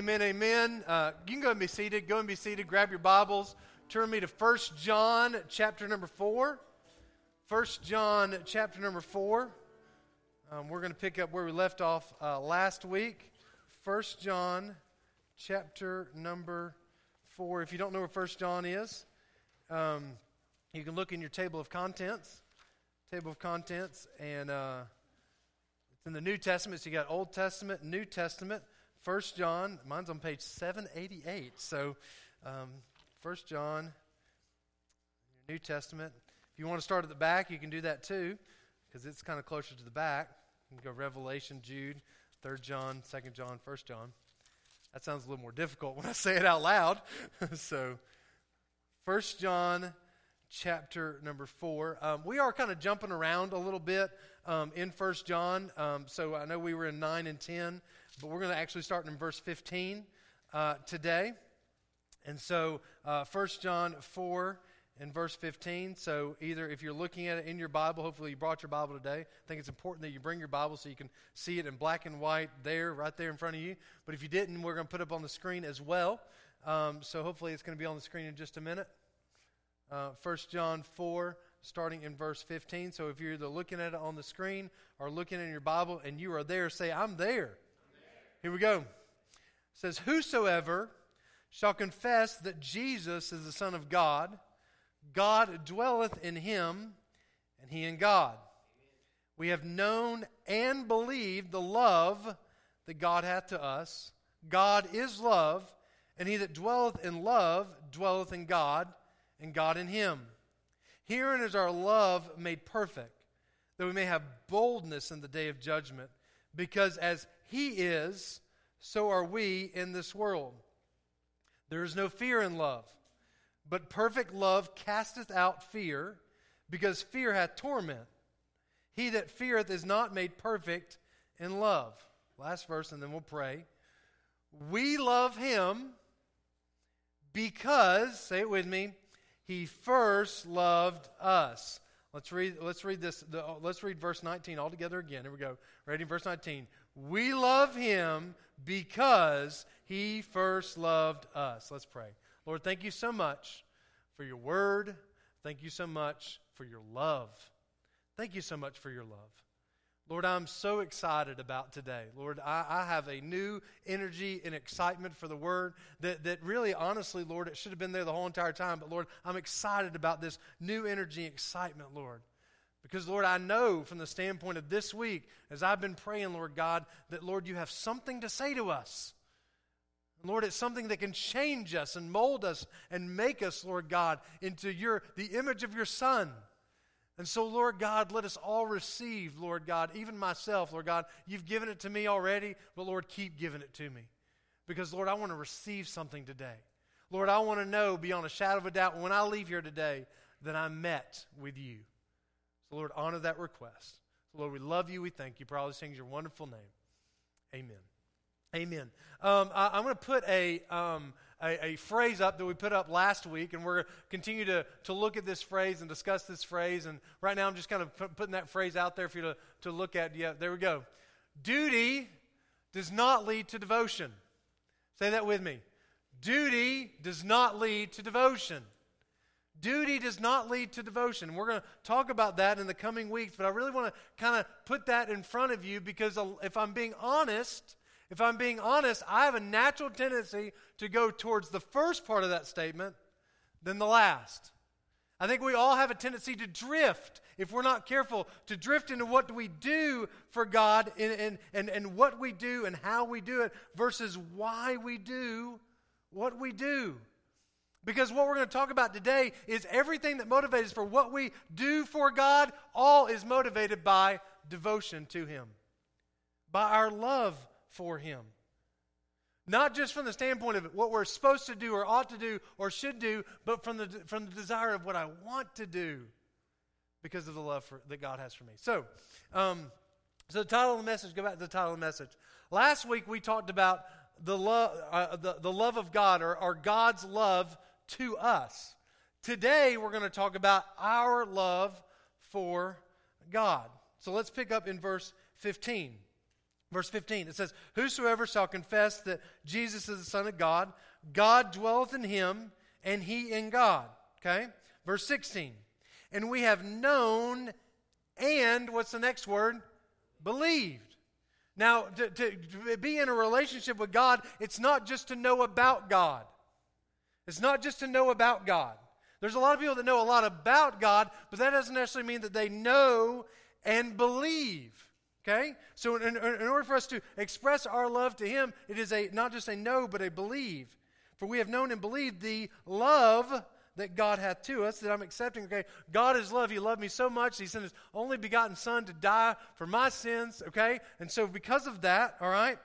Amen, amen. Uh, you can go and be seated. Go and be seated. Grab your Bibles. Turn me to 1 John chapter number 4. 1 John chapter number 4. Um, we're going to pick up where we left off uh, last week. 1 John chapter number 4. If you don't know where 1 John is, um, you can look in your table of contents. Table of contents, and uh, it's in the New Testament. So you got Old Testament, New Testament. First John, mine's on page 788. So, um, First John, your New Testament. If you want to start at the back, you can do that too, because it's kind of closer to the back. You can go Revelation, Jude, Third John, Second John, First John. That sounds a little more difficult when I say it out loud. so, First John, chapter number four. Um, we are kind of jumping around a little bit um, in First John. Um, so I know we were in nine and ten but we're going to actually start in verse 15 uh, today. And so, uh, 1 John 4 and verse 15. So, either if you're looking at it in your Bible, hopefully you brought your Bible today. I think it's important that you bring your Bible so you can see it in black and white there, right there in front of you. But if you didn't, we're going to put it up on the screen as well. Um, so, hopefully, it's going to be on the screen in just a minute. Uh, 1 John 4, starting in verse 15. So, if you're either looking at it on the screen or looking in your Bible and you are there, say, I'm there. Here we go. It says, Whosoever shall confess that Jesus is the Son of God, God dwelleth in him, and he in God. We have known and believed the love that God hath to us. God is love, and he that dwelleth in love dwelleth in God, and God in him. Herein is our love made perfect, that we may have boldness in the day of judgment, because as he is, so are we in this world. There is no fear in love, but perfect love casteth out fear, because fear hath torment. He that feareth is not made perfect in love. Last verse, and then we'll pray. We love him because, say it with me, he first loved us. Let's read, let's read this. The, let's read verse 19 all together again. Here we go. Ready? Verse 19. We love him because he first loved us. Let's pray. Lord, thank you so much for your word. Thank you so much for your love. Thank you so much for your love. Lord, I'm so excited about today. Lord, I, I, have a new energy and excitement for the word that, that really, honestly, Lord, it should have been there the whole entire time. But Lord, I'm excited about this new energy and excitement, Lord. Because, Lord, I know from the standpoint of this week, as I've been praying, Lord God, that, Lord, you have something to say to us. Lord, it's something that can change us and mold us and make us, Lord God, into your, the image of your Son. And so, Lord God, let us all receive, Lord God, even myself, Lord God. You've given it to me already, but Lord, keep giving it to me. Because, Lord, I want to receive something today. Lord, I want to know beyond a shadow of a doubt when I leave here today that I met with you. So, Lord, honor that request. So, Lord, we love you. We thank you these things. Your wonderful name. Amen. Amen. Um, I, am going to put a, um, a, a, phrase up that we put up last week, and we're going to continue to, to look at this phrase and discuss this phrase. And right now, I'm just kind of put, putting that phrase out there for you to, to look at. Yeah, there we go. Duty does not lead to devotion. Say that with me. Duty does not lead to devotion. Duty does not lead to devotion. We're going to talk about that in the coming weeks, but I really want to kind of put that in front of you because uh, if I'm being honest, if I'm being honest, I have a natural tendency to go towards the first part of that statement than the last. I think we all have a tendency to drift, if we're not careful, to drift into what do we do for God and, and, and, and what we do and how we do it versus why we do what we do. Because what we're going to talk about today is everything that motivates us for what we do for God, all is motivated by devotion to Him, by our love for Him. Not just from the standpoint of what we're supposed to do or ought to do or should do, but from the, from the desire of what I want to do because of the love for, that God has for me. So, um, so the title of the message, go back to the title of the message. Last week we talked about the love, uh, the, the love of God or, or God's love to us. Today, we're going to talk about our love for God. So let's pick up in verse 15. Verse 15, it says, Whosoever shall confess that Jesus is the Son of God, God dwelleth in him, and he in God. Okay? Verse 16, and we have known and, what's the next word? Believed. Now, to, to, to be in a relationship with God, it's not just to know about God. It's not just to know about God. There's a lot of people that know a lot about God, but that doesn't necessarily mean that they know and believe. Okay? So, in, in, order for us to express our love to Him, it is a not just a know, but a believe. For we have known and believed the love that God hath to us, that I'm accepting. Okay, God is love. He loved me so much, He sent His only begotten Son to die for my sins. Okay? And so, because of that, all right,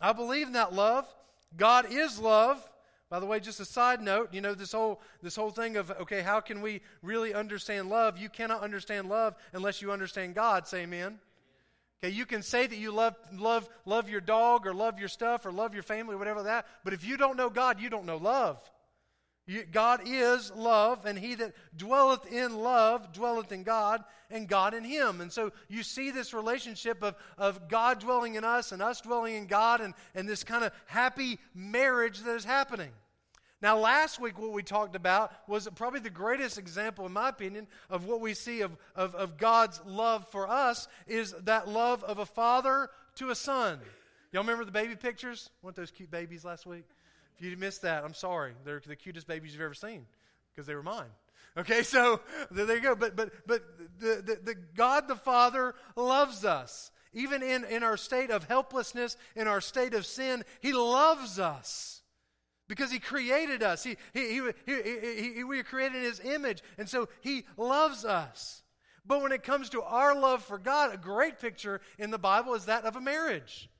I believe in that love. God is love. By the way, just a side note, you know this whole this whole thing of okay, how can we really understand love? You cannot understand love unless you understand God. Say amen. Okay, you can say that you love love love your dog or love your stuff or love your family or whatever that, but if you don't know God, you don't know love. God is love, and he that dwelleth in love dwelleth in God, and God in him. And so you see this relationship of, of God dwelling in us and us dwelling in God, and, and this kind of happy marriage that is happening. Now, last week, what we talked about was probably the greatest example, in my opinion, of what we see of, of, of God's love for us is that love of a father to a son. Y'all remember the baby pictures? Weren't those cute babies last week? If you missed that, I'm sorry. They're the cutest babies you've ever seen because they were mine. Okay, so there you go. But but but the, the, the God the Father loves us. Even in, in our state of helplessness, in our state of sin, He loves us because He created us. He, he, he, he, he, we are created in His image, and so He loves us. But when it comes to our love for God, a great picture in the Bible is that of a marriage.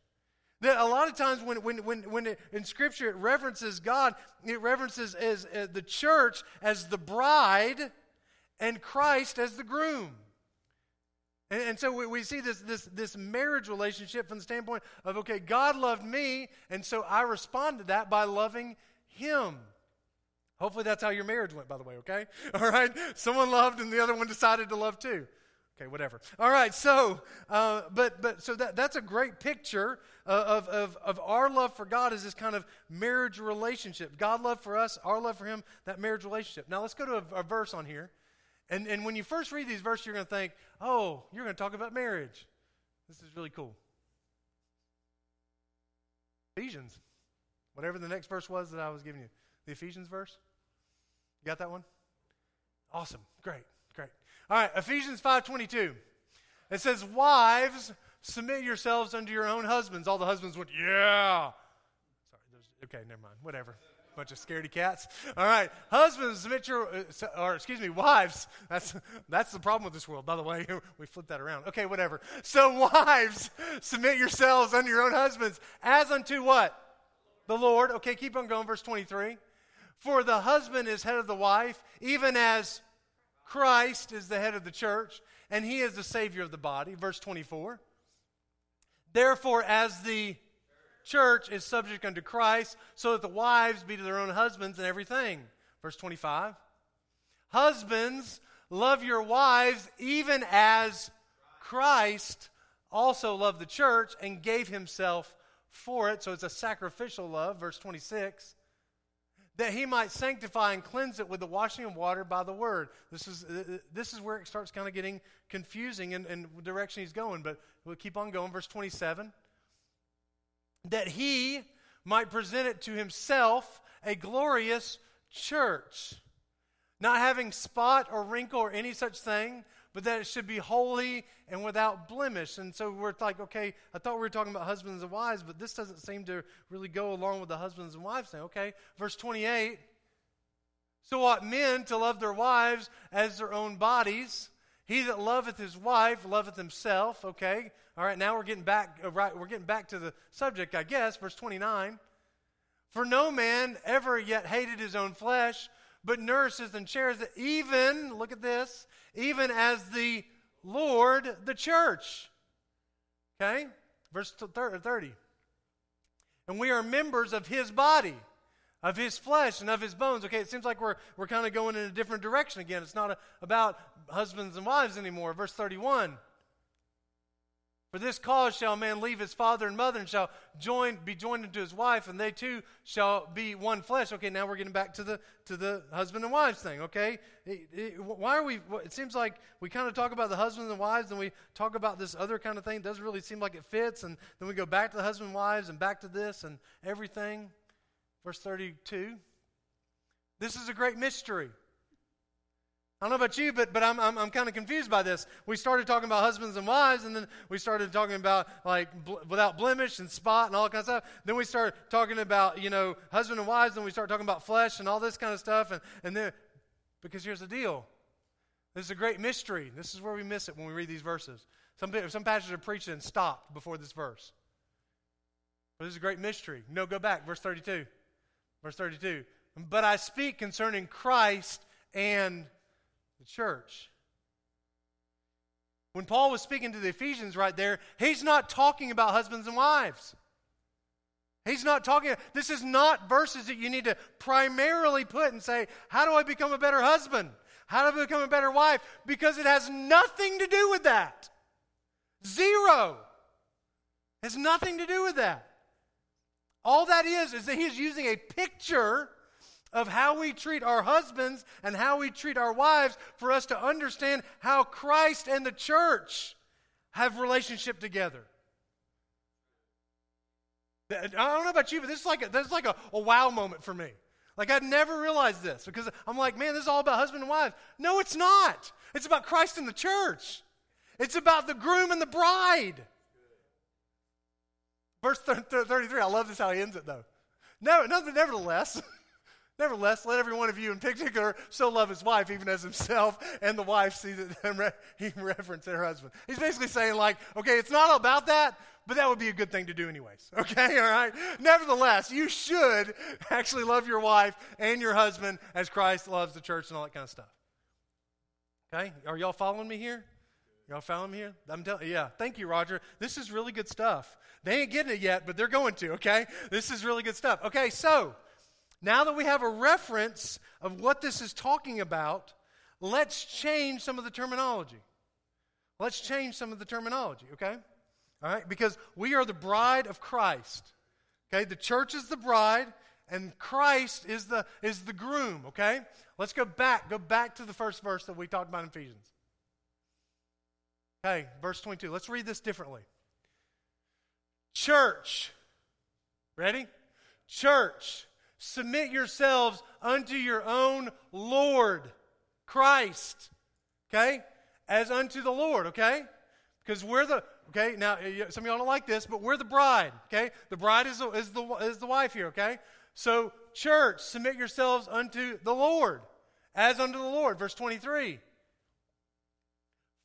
That a lot of times when, when, when, when it, in Scripture it references God, it references as, as the church as the bride and Christ as the groom. And, and, so we, we see this, this, this marriage relationship from the standpoint of, okay, God loved me, and so I respond to that by loving Him. Hopefully that's how your marriage went, by the way, okay? All right? Someone loved and the other one decided to love too. Okay, whatever. All right, so, uh, but, but, so that, that's a great picture of, of, of our love for God is this kind of marriage relationship. God love for us, our love for Him, that marriage relationship. Now let's go to a, a verse on here. And, and when you first read these verses, you're going to think, oh, you're going to talk about marriage. This is really cool. Ephesians. Whatever the next verse was that I was giving you. The Ephesians verse? You got that one? Awesome. Great. All right, Ephesians 5:22. It says, "Wives, submit yourselves unto your own husbands." All the husbands went, "Yeah." Sorry, okay, never mind. Whatever. Bunch of scaredy cats. All right, husbands, submit your, uh, or excuse me, wives. That's that's the problem with this world. By the way, we flipped that around. Okay, whatever. So, wives, submit yourselves unto your own husbands, as unto what? The Lord. Okay, keep on going. Verse twenty-three. For the husband is head of the wife, even as Christ is the head of the church, and he is the Savior of the body. Verse 24. Therefore, as the church is subject unto Christ, so that the wives be to their own husbands and everything. Verse 25. Husbands, love your wives even as Christ also loved the church and gave himself for it. So it's a sacrificial love. Verse 26 that he might sanctify and cleanse it with the washing of water by the word. This is, this is where it starts kind of getting confusing in, in direction he's going, but we'll keep on going. Verse 27 that he might present it to himself a glorious church, not having spot or wrinkle or any such thing, but that it should be holy and without blemish. And so we're like, okay, I thought we were talking about husbands and wives, but this doesn't seem to really go along with the husbands and wives thing. Okay, verse 28. So ought men to love their wives as their own bodies. He that loveth his wife loveth himself. Okay, all right. Now we're getting back. Uh, right, we're getting back to the subject, I guess. Verse 29. For no man ever yet hated his own flesh, but nourishes and it, even, look at this, even as the Lord the church. Okay? Verse 30. And we are members of his body, of his flesh, and of his bones. Okay, it seems like we're, we're kind of going in a different direction again. It's not a, about husbands and wives anymore. Verse 31. For this cause shall a man leave his father and mother and shall join, be joined unto his wife, and they two shall be one flesh. Okay, now we're getting back to the to the husband and wives thing. Okay, it, it, why are we? It seems like we kind of talk about the husband and wives, and we talk about this other kind of thing. It doesn't really seem like it fits, and then we go back to the husband and wives and back to this and everything. Verse thirty-two. This is a great mystery. I don't know about you, but, but I'm, I'm, I'm kind of confused by this. We started talking about husbands and wives, and then we started talking about like bl- without blemish and spot and all that kind of stuff. Then we started talking about, you know, husband and wives, and we start talking about flesh and all this kind of stuff. And, and then, because here's the deal this is a great mystery. This is where we miss it when we read these verses. Some, some pastors are preaching and stopped before this verse. But this is a great mystery. No, go back, verse 32. Verse 32. But I speak concerning Christ and the church. When Paul was speaking to the Ephesians right there, he's not talking about husbands and wives. He's not talking, this is not verses that you need to primarily put and say, How do I become a better husband? How do I become a better wife? Because it has nothing to do with that. Zero. It has nothing to do with that. All that is, is that he's using a picture of how we treat our husbands and how we treat our wives for us to understand how Christ and the church have relationship together. I don't know about you, but this is like a, this is like a, a wow moment for me. Like I'd never realized this because I'm like, man, this is all about husband and wife. No, it's not. It's about Christ and the church. It's about the groom and the bride. Verse 33, I love this how he ends it though. No, nevertheless, Nevertheless, let every one of you in particular so love his wife, even as himself, and the wife see that he reverence her husband. He's basically saying, like, okay, it's not about that, but that would be a good thing to do anyways. Okay, all right? Nevertheless, you should actually love your wife and your husband as Christ loves the church and all that kind of stuff. Okay? Are y'all following me here? Y'all following me here? I'm telling yeah. Thank you, Roger. This is really good stuff. They ain't getting it yet, but they're going to, okay? This is really good stuff. Okay, so now that we have a reference of what this is talking about, let's change some of the terminology. Let's change some of the terminology, okay? All right, because we are the bride of Christ. Okay, the church is the bride and Christ is the is the groom, okay? Let's go back, go back to the first verse that we talked about in Ephesians. Okay, verse 22. Let's read this differently. Church. Ready? Church Submit yourselves unto your own Lord, Christ. Okay? As unto the Lord, okay? Because we're the, okay, now some of y'all don't like this, but we're the bride, okay? The bride is, is, the, is the wife here, okay? So, church, submit yourselves unto the Lord, as unto the Lord. Verse 23.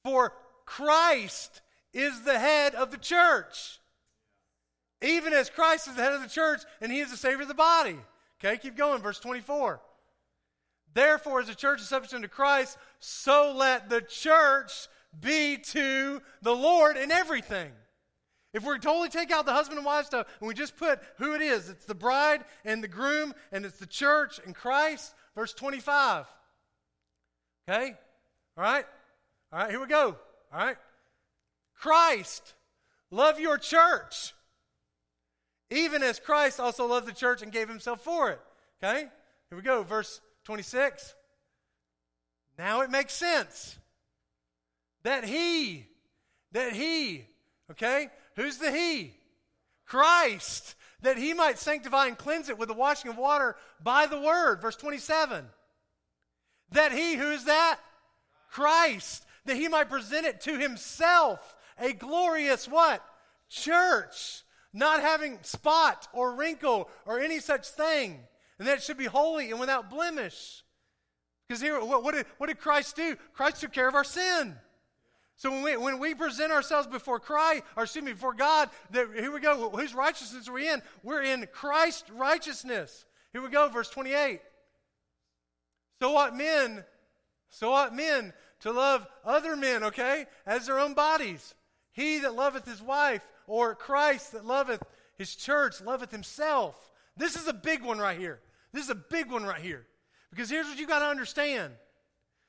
For Christ is the head of the church, even as Christ is the head of the church and he is the Savior of the body. Okay, keep going. Verse 24. Therefore, as the church is subject unto Christ, so let the church be to the Lord in everything. If we totally take out the husband and wife stuff and we just put who it is, it's the bride and the groom, and it's the church and Christ, verse 25. Okay? All right? All right, here we go. All right? Christ, love your church even as Christ also loved the church and gave himself for it. Okay? Here we go, verse 26. Now it makes sense that he, that he, okay? Who's the he? Christ, that he might sanctify and cleanse it with the washing of water by the word. Verse 27. That he, who is that? Christ, that he might present it to himself, a glorious what? Church not having spot or wrinkle or any such thing, and that should be holy and without blemish. Because here, what, what, did, what did Christ do? Christ took care of our sin. So when we, when we present ourselves before Christ, or excuse me, before God, that, here we go. Whose righteousness are we in? We're in Christ's righteousness. Here we go, verse 28. So what men, so what men to love other men, okay, as their own bodies. He that loveth his wife or Christ that loveth his church, loveth himself. This is a big one right here. This is a big one right here. Because here's what you got to understand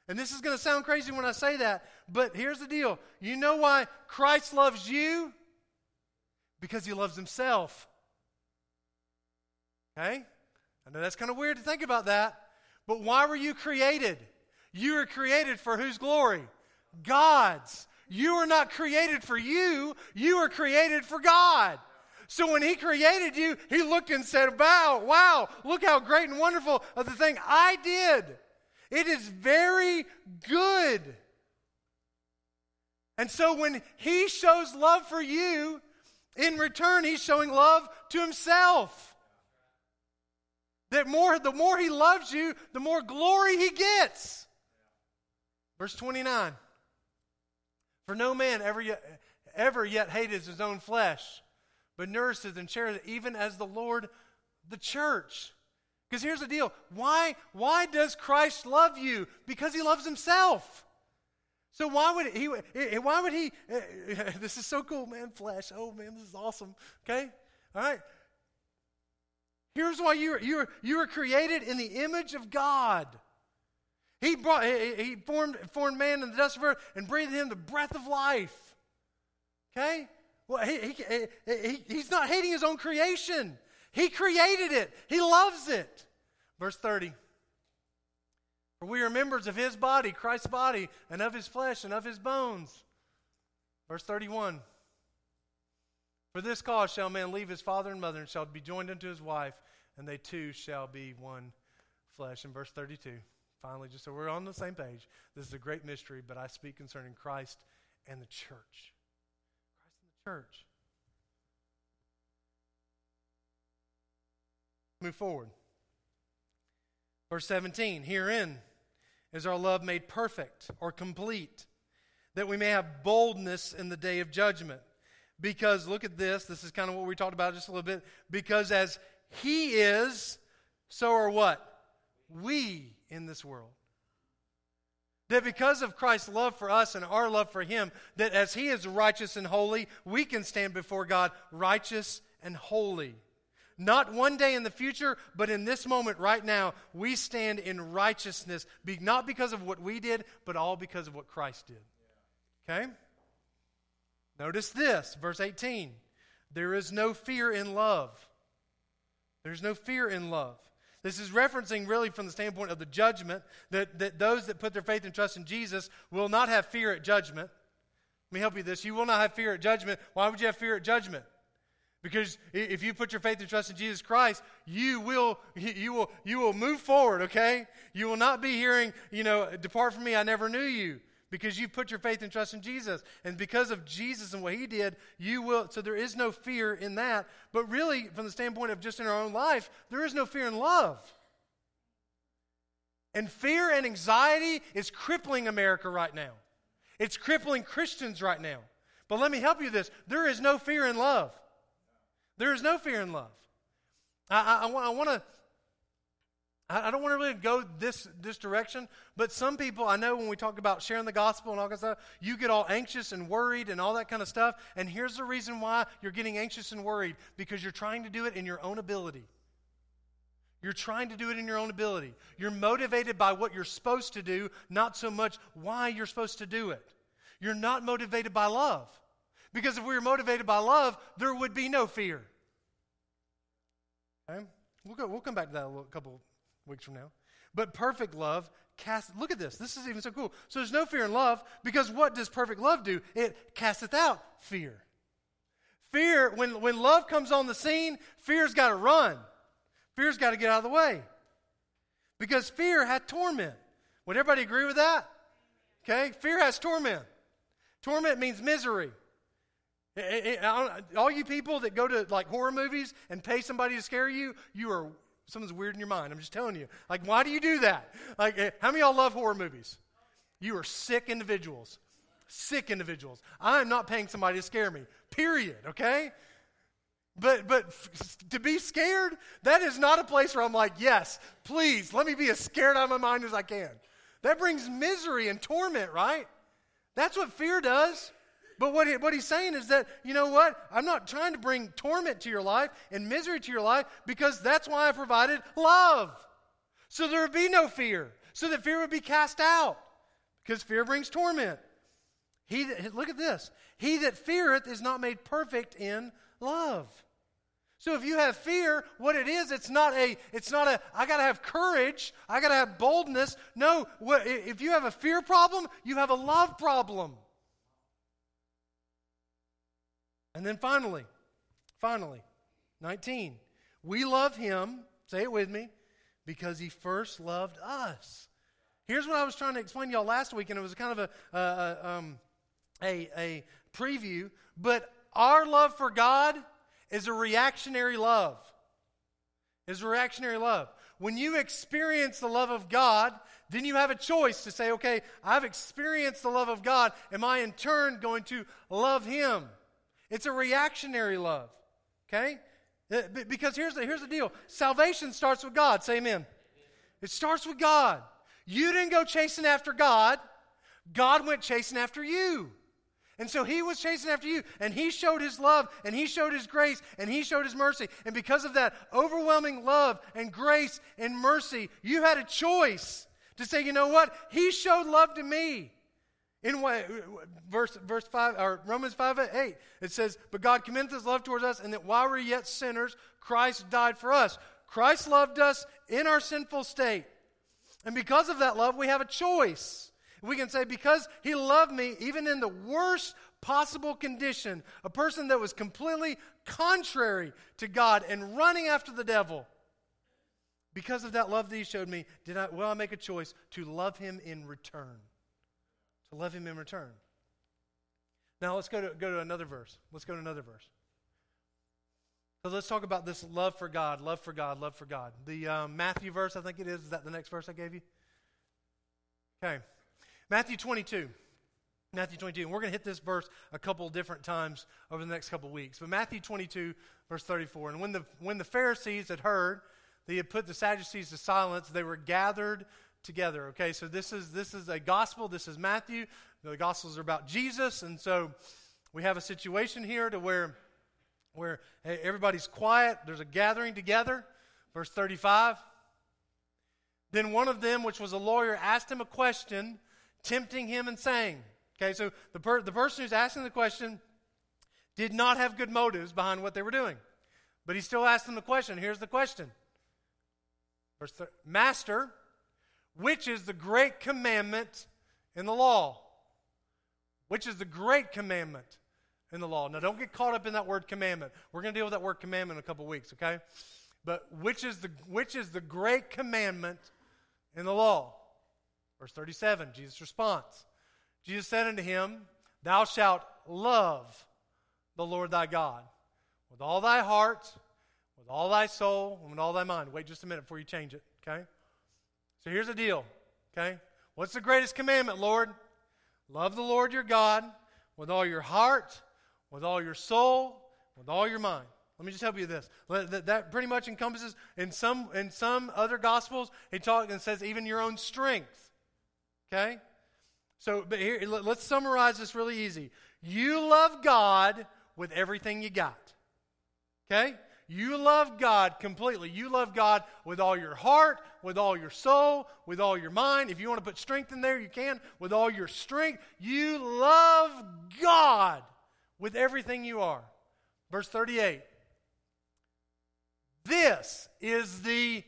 And this is going to sound crazy when I say that, but here's the deal. You know why Christ loves you? Because he loves himself. Okay? I know that's kind of weird to think about that, but why were you created? You were created for whose glory? God's. You were not created for you, you were created for God. So when he created you, he looked and said, Wow, wow, look how great and wonderful of the thing I did. It is very good. And so when he shows love for you, in return, he's showing love to himself. That more, the more he loves you, the more glory he gets. Verse 29 For no man ever yet, ever yet hated his own flesh, but nourishes and cherishes it, even as the Lord the church. Because here's the deal why, why does Christ love you? Because he loves himself. So why would he? Why would he? This is so cool, man. Flesh. Oh man, this is awesome. Okay, all right. Here's why you you you were created in the image of God. He brought he, formed formed man in the dust of earth and breathed him the breath of life. Okay, well he, he, he, he's not hating his own creation. He created it. He loves it. Verse thirty. For we are members of his body, Christ's body, and of his flesh and of his bones. Verse 31. For this cause shall man leave his father and mother and shall be joined unto his wife, and they two shall be one flesh. In verse 32, finally, just so we're on the same page, this is a great mystery, but I speak concerning Christ and the church. Christ and the church. Move forward. Verse 17, herein is our love made perfect or complete, that we may have boldness in the day of judgment. Because, look at this, this is kind of what we talked about just a little bit. Because as He is, so are what? We in this world. That because of Christ's love for us and our love for Him, that as He is righteous and holy, we can stand before God righteous and holy. Not one day in the future, but in this moment right now, we stand in righteousness, not because of what we did, but all because of what Christ did. Okay? Notice this, verse 18. There is no fear in love. There's no fear in love. This is referencing really from the standpoint of the judgment that, that those that put their faith and trust in Jesus will not have fear at judgment. Let me help you this. You will not have fear at judgment. Why would you have fear at judgment? Because if you put your faith and trust in Jesus Christ, you will, you will, you will move forward, okay? You will not be hearing, you know, depart from me, I never knew you. Because you've put your faith and trust in Jesus. And because of Jesus and what he did, you will, so there is no fear in that. But really, from the standpoint of just in our own life, there is no fear in love. And fear and anxiety is crippling America right now. It's crippling Christians right now. But let me help you this there is no fear in love. There is no fear in love. I, I, I want to. I don't want to really go this, this direction, but some people, I know when we talk about sharing the gospel and all that stuff, you get all anxious and worried and all that kind of stuff. And here's the reason why you're getting anxious and worried because you're trying to do it in your own ability. You're trying to do it in your own ability. You're motivated by what you're supposed to do, not so much why you're supposed to do it. You're not motivated by love. Because if we were motivated by love, there would be no fear. Okay? We'll, go, we'll come back to that a little, couple weeks from now. But perfect love cast. Look at this. This is even so cool. So there's no fear in love because what does perfect love do? It casteth out fear. Fear, when, when love comes on the scene, fear's got to run. Fear's got to get out of the way. Because fear had torment. Would everybody agree with that? Okay? Fear has torment. Torment means misery. Eh, eh, eh, all you people that go to like horror movies and pay somebody to scare you, you are something's weird in your mind. I'm just telling you. Like, why do you do that? Like, eh, how many y'all love horror movies? You are sick individuals. Sick individuals. I'm not paying somebody to scare me. Period. Okay. But but f- to be scared, that is not a place where I'm like, yes, please let me be as scared out of my mind as I can. That brings misery and torment, right? That's what fear does. But what, he, what he's saying is that, you know what? I'm not trying to bring torment to your life and misery to your life because that's why I provided love. So there would be no fear, so that fear would be cast out. because fear brings torment. He that, look at this. He that feareth is not made perfect in love. So if you have fear, what it is, it's not a, it's not a, I got to have courage, I got to have boldness. No, if you have a fear problem, you have a love problem. And then finally, finally, 19. We love him, say it with me, because he first loved us. Here's what I was trying to explain to y'all last week, and it was kind of a, uh, um, a, a preview, but our love for God is a reactionary love. Is a reactionary love. When you experience the love of God, then you have a choice to say, okay, I've experienced the love of God. Am I in turn going to love Him? It's a reactionary love. Okay? Uh, because here's the, here's the deal salvation starts with God. Say amen. It starts with God. You didn't go chasing after God, God went chasing after you. And so he was chasing after you, and he showed his love, and he showed his grace, and he showed his mercy. And because of that overwhelming love and grace and mercy, you had a choice to say, you know what? He showed love to me. In what, uh, verse, verse 5, or Romans 5 uh, 8, it says, But God commended his love towards us, and that while we are yet sinners, Christ died for us. Christ loved us in our sinful state. And because of that love, we have a choice. We can say, because he loved me, even in the worst possible condition, a person that was completely contrary to God and running after the devil, because of that love that he showed me, did I, will I make a choice to love him in return? To love him in return. Now let's go to, go to another verse. Let's go to another verse. So let's talk about this love for God, love for God, love for God. The um, Matthew verse, I think it is. Is that the next verse I gave you? Okay. Matthew 22. Matthew 22. And we're going to hit this verse a couple different times over the next couple weeks. But Matthew 22, verse 34. And when the, when the Pharisees had heard that he had put the Sadducees to silence, they were gathered together. Okay, so this is, this is a gospel. This is Matthew. The gospels are about Jesus. And so we have a situation here to where where everybody's quiet, there's a gathering together. Verse 35. Then one of them, which was a lawyer, asked him a question, tempting him and saying, Okay, so the, per- the person who's asking the question did not have good motives behind what they were doing. But he still asked them the question. Here's the question Verse Master, which is the great commandment in the law? Which is the great commandment? in the law. Now, don't get caught up in that word commandment. We're going to deal with that word commandment in a couple weeks, okay? But which is the which is the great commandment in the law? Verse 37, Jesus' response. Jesus said unto him, Thou shalt love the Lord thy God with all thy heart, with all thy soul, and with all thy mind. Wait just a minute before you change it, okay? So here's the deal, okay? What's the greatest commandment, Lord? Love the Lord your God with all your heart, with all your soul, with all your mind. Let me just help you with this. That, pretty much encompasses in some in some other gospels. He talks and says even your own strength. Okay, so but here let's summarize this really easy. You love God with everything you got. Okay, you love God completely. You love God with all your heart, with all your soul, with all your mind. If you want to put strength in there, you can. With all your strength, you love God with everything you are. Verse 38. This is the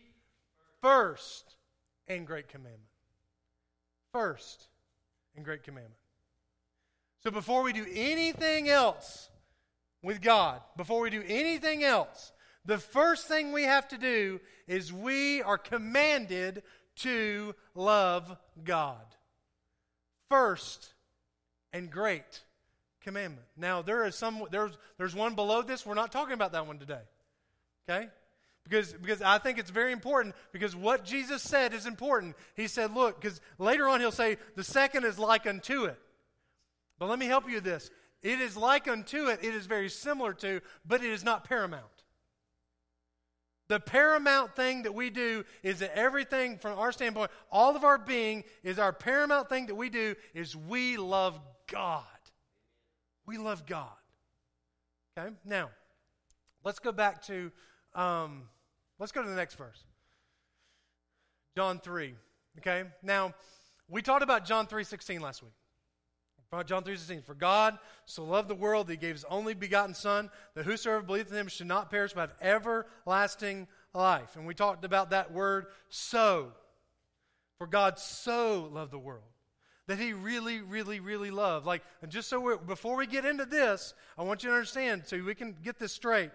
first and great commandment. First and great commandment. So before we do anything else with God, before we do anything else, the first thing we have to do is we are commanded to love God. First and great commandment. Now there is some there's there's one below this. We're not talking about that one today. Okay? Because, because I think it's very important because what Jesus said is important. He said, look, because later on he'll say, the second is like unto it. But let me help you with this. It is like unto it, it is very similar to, but it is not paramount. The paramount thing that we do is that everything from our standpoint, all of our being is our paramount thing that we do is we love God. We love God. Okay? Now, let's go back to, um, let's go to the next verse. John 3. Okay? Now, We talked about John 3.16 last week. John 3.16, For God so loved the world that he gave his only begotten Son, that whosoever believeth in him should not perish but have everlasting life. And we talked about that word so. For God so loved the world that he really, really, really loved. Like, and just so before we get into this, I want you to understand so we can get this straight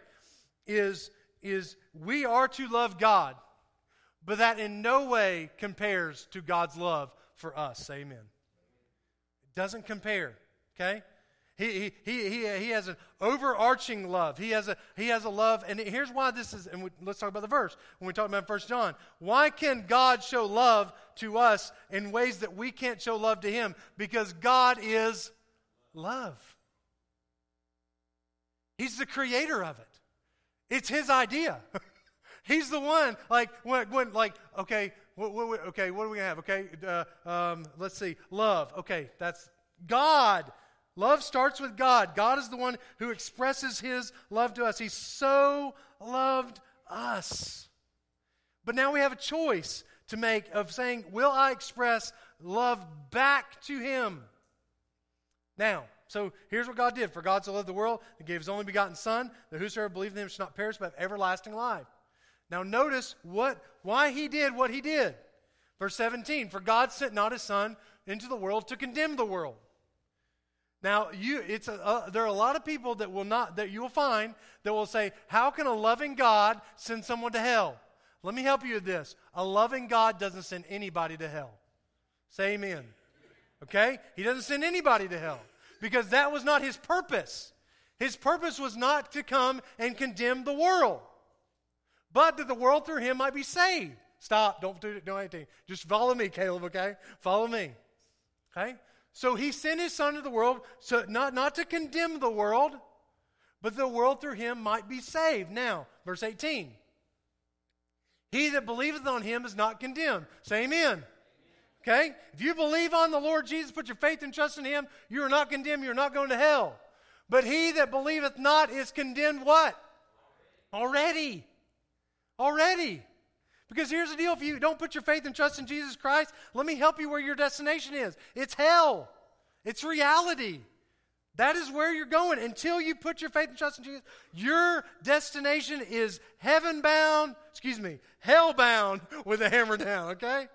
is, is we are to love God, but that in no way compares to God's love for us. Amen. Doesn't compare, okay? He, he, he, he has an overarching love. He has a, he has a love, and here's why this is, and we, let's talk about the verse when we talk about First John. Why can God show love to us in ways that we can't show love to him? Because God is love. He's the creator of it. It's his idea. He's the one, like, when, when like, okay, what, what, okay, what do we have? Okay, uh, um, let's see. Love. Okay, that's God. Love starts with God. God is the one who expresses his love to us. He so loved us. But now we have a choice to make of saying, Will I express love back to him? Now, so here's what God did. For God so loved the world, He gave His only begotten Son, that whosoever believes in Him should not perish but have everlasting life. Now notice what why he did what he did. Verse 17, for God sent not his son into the world to condemn the world. Now, you, it's a, uh, there are a lot of people that will not, that you will find that will say, How can a loving God send someone to hell? Let me help you with this. A loving God doesn't send anybody to hell. Say amen. Okay? He doesn't send anybody to hell because that was not his purpose. His purpose was not to come and condemn the world but that the world through him might be saved. Stop. Don't do, do anything. Just follow me, Caleb, okay? Follow me. Okay? So he sent his son to the world, so not, not to condemn the world, but the world through him might be saved. Now, verse 18. He that believeth on him is not condemned. Say amen. Okay? If you believe on the Lord Jesus, put your faith and trust in him, you are not condemned, you're not going to hell. But he that believeth not is condemned what? Already already. Because here's the deal if you don't put your faith and trust in Jesus Christ, let me help you where your destination is. It's hell, it's reality. That is where you're going. Until you put your faith and trust in Jesus, your destination is heaven bound, excuse me, hell bound with a hammer down, okay?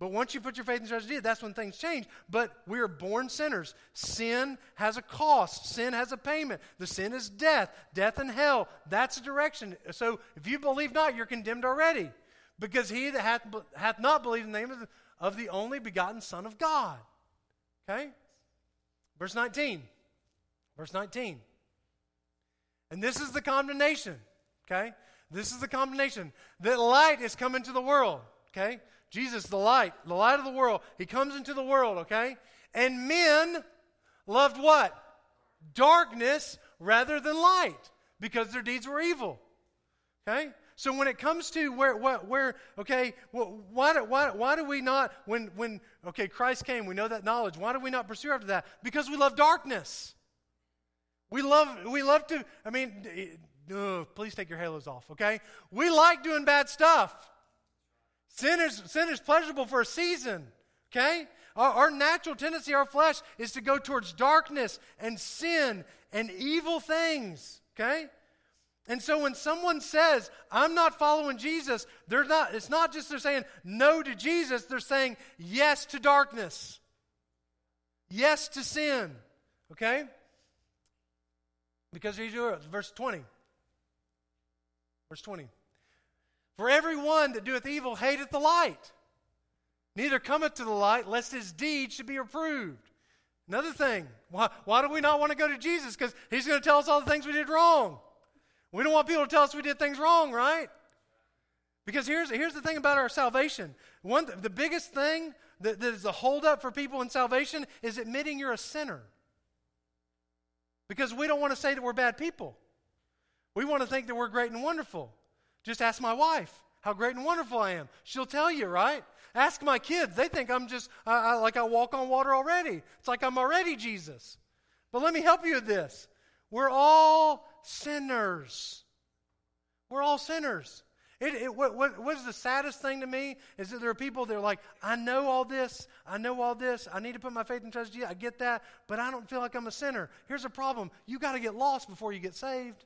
But once you put your faith in Jesus, that's when things change. But we are born sinners. Sin has a cost, sin has a payment. The sin is death, death and hell. That's the direction. So if you believe not, you're condemned already. Because he that hath, hath not believed in the name of the, of the only begotten Son of God. Okay? Verse 19. Verse 19. And this is the condemnation. Okay? This is the condemnation. That light is coming to the world. Okay? Jesus, the light, the light of the world. He comes into the world, okay? And men loved what? Darkness rather than light because their deeds were evil. Okay? So when it comes to where, where, where okay, why, why, why do we not, when, when, okay, Christ came, we know that knowledge. Why do we not pursue after that? Because we love darkness. We love, we love to, I mean, uh, please take your halos off, okay? We like doing bad stuff. Sin is, sin is pleasurable for a season, okay? Our, our natural tendency, our flesh, is to go towards darkness and sin and evil things, okay? And so when someone says, I'm not following Jesus, they're not, it's not just they're saying no to Jesus, they're saying yes to darkness, yes to sin, okay? Because here's verse 20. Verse 20. For everyone that doeth evil hateth the light, neither cometh to the light, lest his deeds should be reproved. Another thing, why, why do we not want to go to Jesus? Because he's going to tell us all the things we did wrong. We don't want people to tell us we did things wrong, right? Because here's, here's the thing about our salvation. One, the biggest thing that, that is a holdup for people in salvation is admitting you're a sinner. Because we don't want to say that we're bad people. We want to think that we're great and wonderful. Just ask my wife how great and wonderful I am. She'll tell you, right? Ask my kids. They think I'm just uh, I, like I walk on water already. It's like I'm already Jesus. But let me help you with this. We're all sinners. We're all sinners. It, it, what, what, what is the saddest thing to me is that there are people that are like, I know all this, I know all this, I need to put my faith and trust in Jesus, I get that, but I don't feel like I'm a sinner. Here's a problem you got to get lost before you get saved.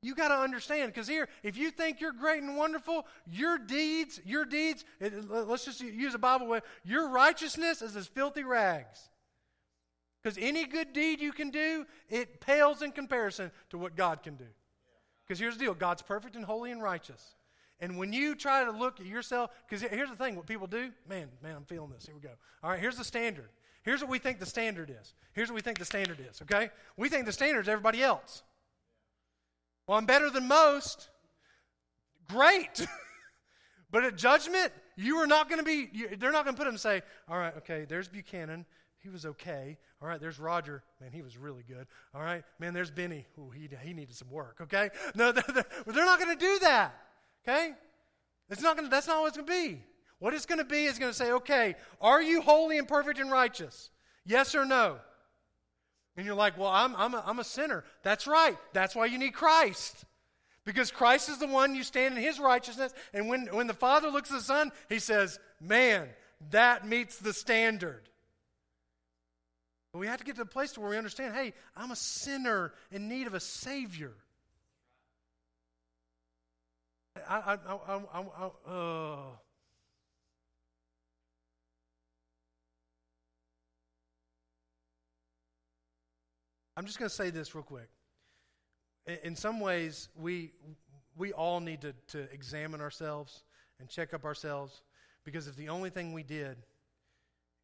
You got to understand, because here, if you think you're great and wonderful, your deeds, your deeds, it, let's just use a Bible way, your righteousness is as filthy rags. Because any good deed you can do, it pales in comparison to what God can do. Because here's the deal God's perfect and holy and righteous. And when you try to look at yourself, because here's the thing what people do, man, man, I'm feeling this. Here we go. All right, here's the standard. Here's what we think the standard is. Here's what we think the standard is, okay? We think the standard is everybody else. Well, I'm better than most. Great. but at judgment, you are not going to be, you, they're not going to put him and say, all right, okay, there's Buchanan. He was okay. All right, there's Roger. Man, he was really good. All right, man, there's Benny. Ooh, he, he needed some work, okay? No, they're, they're, they're not going to do that, okay? It's not gonna, that's not what it's going to be. What it's going to be is going to say, okay, are you holy and perfect and righteous? Yes or no? And you're like, well, I'm, I'm, a, I'm a sinner. That's right. That's why you need Christ. Because Christ is the one you stand in his righteousness. And when, when the Father looks at the Son, he says, man, that meets the standard. But we have to get to a place where we understand hey, I'm a sinner in need of a Savior. I, I, I, I, I uh, I'm just going to say this real quick. In some ways, we, we all need to, to examine ourselves and check up ourselves because if the only thing we did,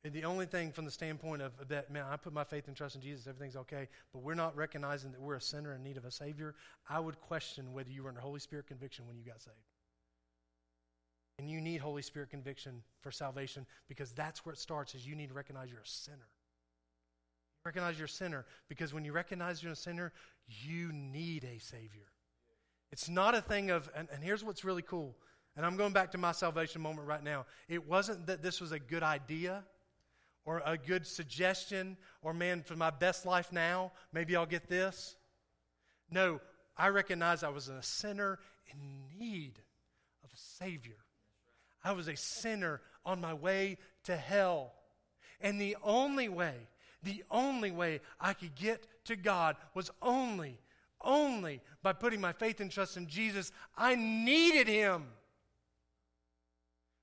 and the only thing from the standpoint of, of that, man, I put my faith and trust in Jesus, everything's okay, but we're not recognizing that we're a sinner in need of a Savior, I would question whether you were under Holy Spirit conviction when you got saved. And you need Holy Spirit conviction for salvation because that's where it starts is you need to recognize you're a sinner. Recognize you're a sinner because when you recognize you're a sinner, you need a Savior. It's not a thing of, and, and here's what's really cool, and I'm going back to my salvation moment right now. It wasn't that this was a good idea or a good suggestion or, man, for my best life now, maybe I'll get this. No, I recognized I was a sinner in need of a Savior. I was a sinner on my way to hell. And the only way the only way I could get to God was only, only by putting my faith and trust in Jesus. I needed Him.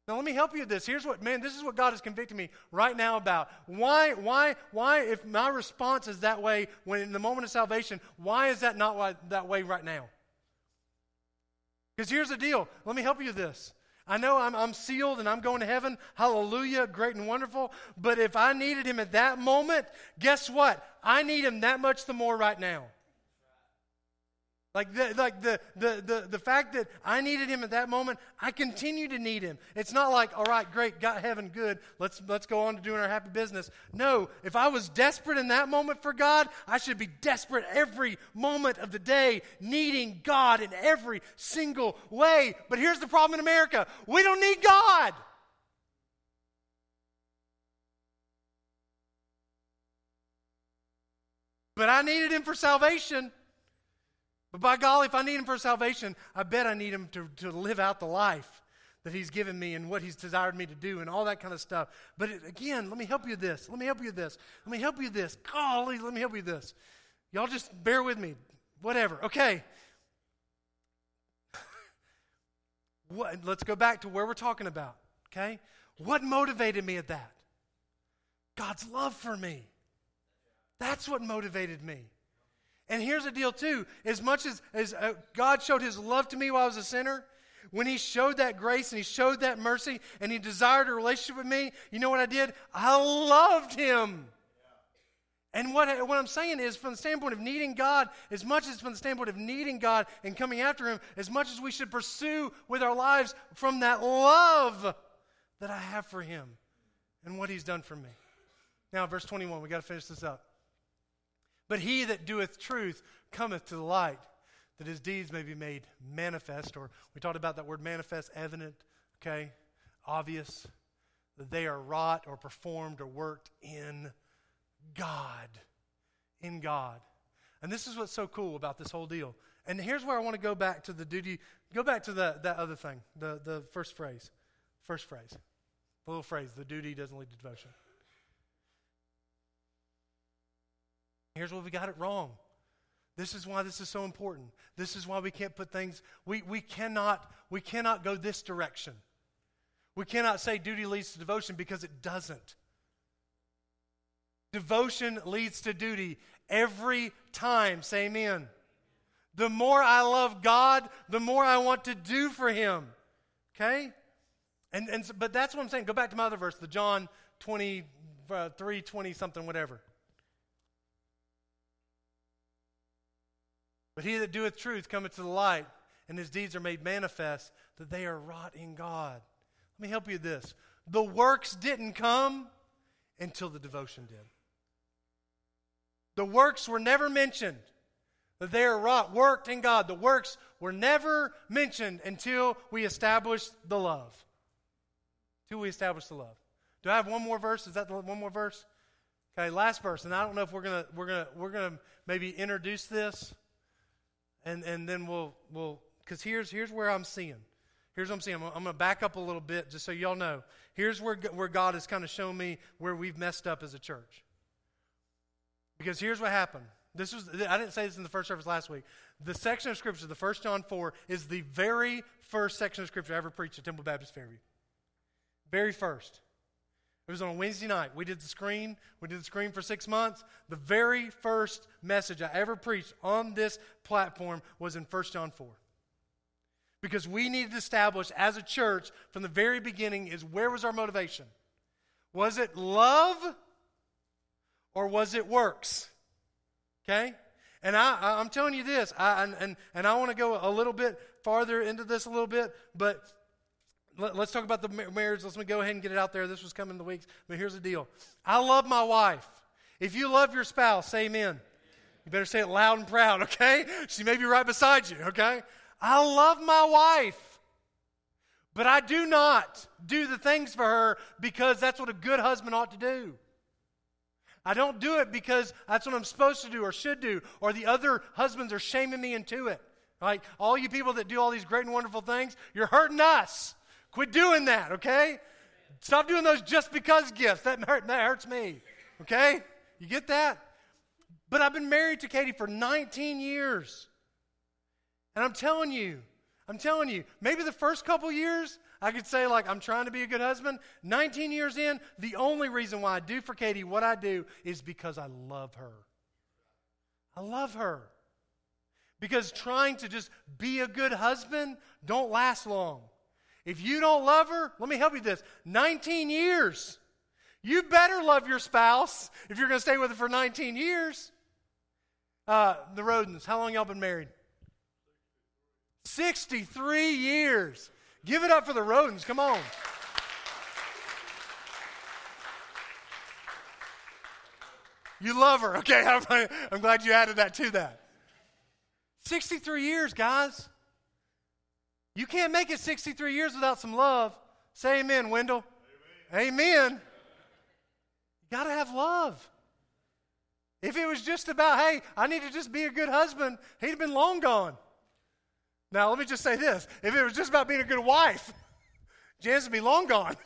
Now let me help you with this. Here's what, man, this is what God is convicting me right now about. Why, why, why, if my response is that way when in the moment of salvation, why is that not that way right now? Because here's the deal. Let me help you with this. I know I'm, I'm sealed and I'm going to heaven. Hallelujah, great and wonderful. But if I needed him at that moment, guess what? I need him that much the more right now. Like, the, like the, the, the, the fact that I needed him at that moment, I continue to need him. It's not like, all right, great, got heaven, good, let's, let's go on to doing our happy business. No, if I was desperate in that moment for God, I should be desperate every moment of the day, needing God in every single way. But here's the problem in America we don't need God. But I needed him for salvation. But by golly, if I need him for salvation, I bet I need him to, to live out the life that he's given me and what he's desired me to do and all that kind of stuff. But it, again, let me help you with this. Let me help you with this. Let me help you with this. Golly, let me help you this. Y'all just bear with me. Whatever. Okay. what, let's go back to where we're talking about. Okay? What motivated me at that? God's love for me. That's what motivated me. And here's the deal, too. As much as, as uh, God showed his love to me while I was a sinner, when he showed that grace and he showed that mercy and he desired a relationship with me, you know what I did? I loved him. And what, what I'm saying is, from the standpoint of needing God, as much as from the standpoint of needing God and coming after Him, as much as we should pursue with our lives from that love that I have for Him and what He's done for me. Now, verse 21, we got to finish this up. But he that doeth truth cometh to the light, that his deeds may be made manifest. Or we talked about that word manifest, evident, okay, obvious, that they are wrought or performed or worked in God. In God. And this is what's so cool about this whole deal. And here's where I want to go back to the duty. Go back to the, that other thing, the, the first phrase. First phrase. The little phrase, the duty doesn't lead to devotion. Here's where we got it wrong. This is why this is so important. This is why we can't put things, we, we, cannot, we cannot go this direction. We cannot say duty leads to devotion because it doesn't. Devotion leads to duty every time. Say amen. The more I love God, the more I want to do for Him. Okay? And, and but that's what I'm saying. Go back to my other verse, the John 23, uh, 20 something, whatever. But he that doeth truth cometh to the light, and his deeds are made manifest, that they are wrought in God. Let me help you with this. The works didn't come until the devotion did. The works were never mentioned. That they are wrought, worked in God. The works were never mentioned until we established the love. Until we established the love. Do I have one more verse? Is that the one more verse? Okay, last verse. And I don't know if we're gonna we're gonna we're gonna maybe introduce this, and and then we'll we'll because here's here's where I'm seeing. Here's what I'm seeing. I'm, I'm going to back up a little bit just so y'all know. Here's where where God has kind of shown me where we've messed up as a church. Because here's what happened. This was I didn't say this in the first service last week. The section of scripture, the first John 4, is the very first section of scripture I ever preached at Temple Baptist Fairview. Very first. It was on a Wednesday night. We did the screen. We did the screen for six months. The very first message I ever preached on this platform was in 1 John 4. Because we needed to establish as a church from the very beginning is where was our motivation? Was it love or was it works? Okay? And I, am telling you this, I, and, and I want to go a little bit farther into this a little bit, but let, us talk about the marriage. Let's go ahead and get it out there. This was coming in the weeks, but here's the deal. I love my wife. If you love your spouse, say amen. You better say it loud and proud, okay? She may be right beside you, okay? I love my wife. But I do not do the things for her because that's what a good husband ought to do. I don't do it because that's what I'm supposed to do or should do, or the other husbands are shaming me into it. Like, all you people that do all these great and wonderful things, you're hurting us. Quit doing that, okay? Stop doing those just because gifts. That, hurt, that hurts me, okay? You get that? But I've been married to Katie for 19 years. And I'm telling you, I'm telling you, maybe the first couple years, I could say, like, I'm trying to be a good husband. 19 years in, the only reason why I do for Katie what I do is because I love her. I love her. Because trying to just be a good husband don't last long. If you don't love her, let me help you this 19 years. You better love your spouse if you're going to stay with her for 19 years. Uh, the Rodens, how long y'all been married? 63 years. Give it up for the Rodens. Come on. You love her. Okay, I'm, I'm glad you added that to that. 63 years, guys. You can't make it 63 years without some love. Say amen, Wendell. Amen. amen. You got to have love. If it was just about, hey, I need to just be a good husband, he'd have been long gone. Now, let me just say this. If it was just about being a good wife, Janice would be long gone.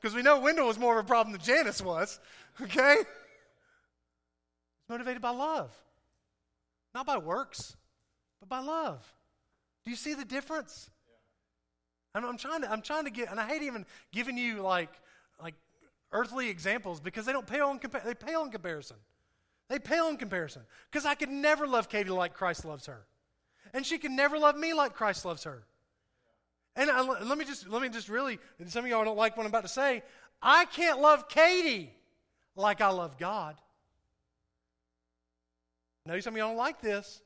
Because we know Wendell was more of a problem than Janice was. Okay? It's motivated by love. Not by works, but by love. Do you see the difference? I'm, I'm, trying to, I'm trying to get, and I hate even giving you like, like earthly examples because they don't pale in, compa- they pale in comparison. They pale in comparison. Because I could never love Katie like Christ loves her. And she can never love me like Christ loves her. And I, let me just let me just really some of y'all don't like what I'm about to say. I can't love Katie like I love God. I know some of y'all don't like this,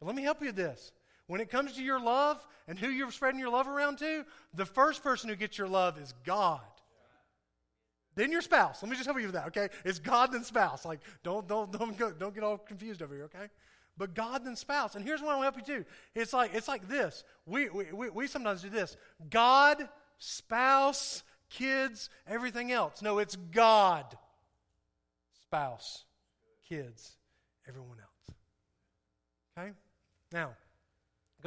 but let me help you with this. When it comes to your love and who you're spreading your love around to, the first person who gets your love is God. Then your spouse. Let me just help you with that, okay? It's God then spouse. Like, don't don't don't go, don't get all confused over here, okay? But God then spouse. And here's what I want to help you do. It's like it's like this. We we we, we sometimes do this. God, spouse, kids, everything else. No, it's God, spouse, kids, everyone else. Okay? Now,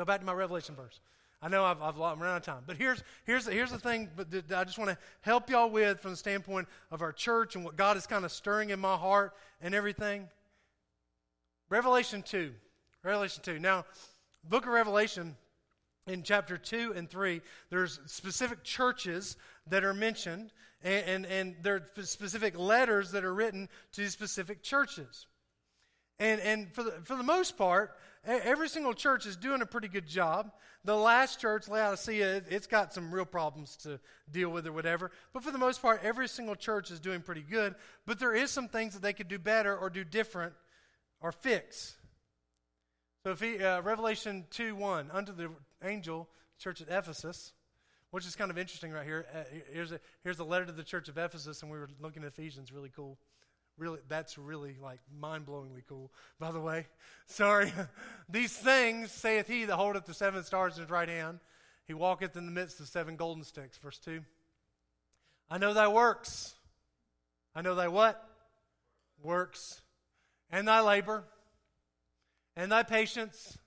Go back to my Revelation verse. I know I've, I've I'm out of time, but here's here's here's the thing. But that I just want to help y'all with from the standpoint of our church and what God is kind of stirring in my heart and everything. Revelation two, Revelation two. Now, Book of Revelation in chapter 2 and 3, there's specific churches that are mentioned, and, and, and there are specific letters that are written to specific churches. And, and for, the, for the most part, every single church is doing a pretty good job. The last church, Laodicea, it's got some real problems to deal with or whatever. But for the most part, every single church is doing pretty good. But there is some things that they could do better or do different or fix. So if he, uh, Revelation 2 1, unto the angel, church at Ephesus, which is kind of interesting right here. Uh, here's, a, here's a letter to the church of Ephesus, and we were looking at Ephesians, really cool. Really, that's really like mind blowingly cool, by the way. Sorry. These things saith he that holdeth the seven stars in his right hand. He walketh in the midst of seven golden sticks. Verse 2. I know thy works. I know thy what? Works. And thy labor and thy patience,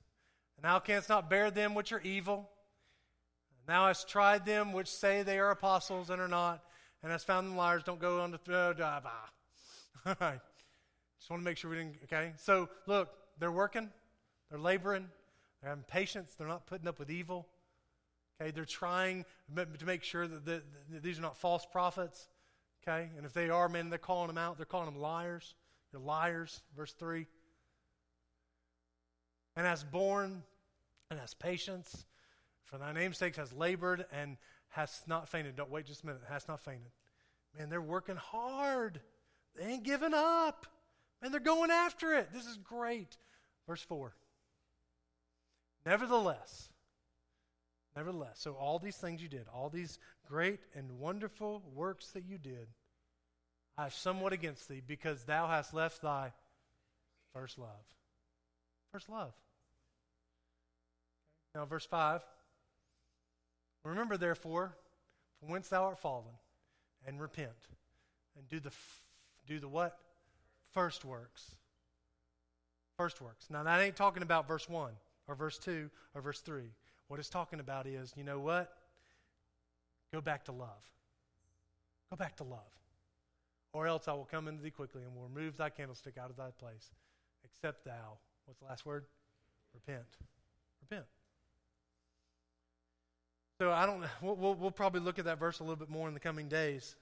and thou canst not bear them which are evil. Thou hast tried them which say they are apostles and are not, and hast found them liars. Don't go on to uh, throw. All right. Just want to make sure we didn't. Okay. So look, they're working, they're laboring, they're having patience, they're not putting up with evil. Okay, they're trying to make sure that, the, that these are not false prophets. Okay, and if they are, men, they're calling them out. They're calling them liars. They're liars. Verse 3 and has borne and has patience. For thy name's sake has labored and has not fainted. Don't wait just a minute. Has not fainted. Man, they're working hard. They ain't giving up. And they're going after it. This is great. Verse 4. Nevertheless, nevertheless, so all these things you did, all these great and wonderful works that you did, I have somewhat against thee because thou hast left thy first love. First love. Now, verse 5 Remember, therefore, from whence thou art fallen, and repent, and do the, do the what? First works. First works. Now, that ain't talking about verse 1 or verse 2 or verse 3. What it's talking about is, you know what? Go back to love. Go back to love. Or else I will come unto thee quickly and will remove thy candlestick out of thy place, except thou. What's the last word? Repent. Repent. So I don't. We'll, we'll, we'll, probably look at that verse a little bit more in the coming days.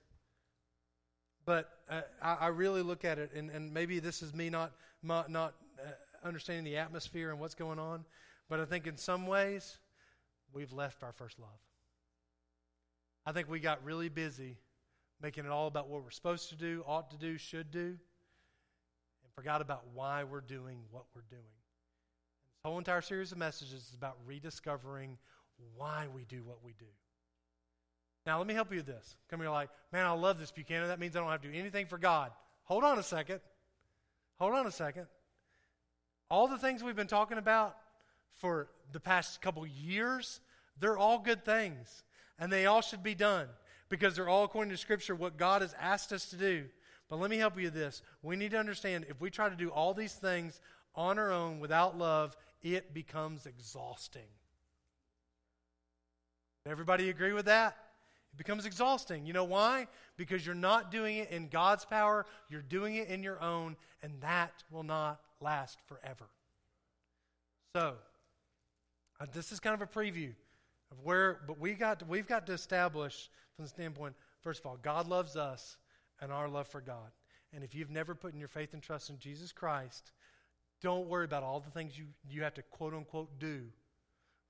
But uh, I, I, really look at it, and, and maybe this is me not not, not uh, understanding the atmosphere and what's going on. But I think in some ways we've left our first love. I think we got really busy making it all about what we're supposed to do, ought to do, should do, and forgot about why we're doing what we're doing. This whole entire series of messages is about rediscovering why we do what we do. Now, let me help you with this. Come here, like, man, I love this Buchanan. That means I don't have to do anything for God. Hold on a second. Hold on a second. All the things we've been talking about for the past couple years, they're all good things. And they all should be done because they're all according to Scripture what God has asked us to do. But let me help you with this. We need to understand if we try to do all these things on our own without love, it becomes exhausting. Everybody agree with that? It becomes exhausting. You know why? Because you're not doing it in God's power, you're doing it in your own, and that will not last forever. So, uh, this is kind of a preview of where, but we got to, we've got to establish from the standpoint, first of all, God loves us and our love for God. And if you've never put in your faith and trust in Jesus Christ, don't worry about all the things you, you have to quote unquote do.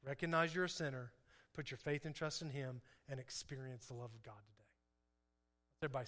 Recognize you're a sinner Put your faith and trust in Him and experience the love of God today. Everybody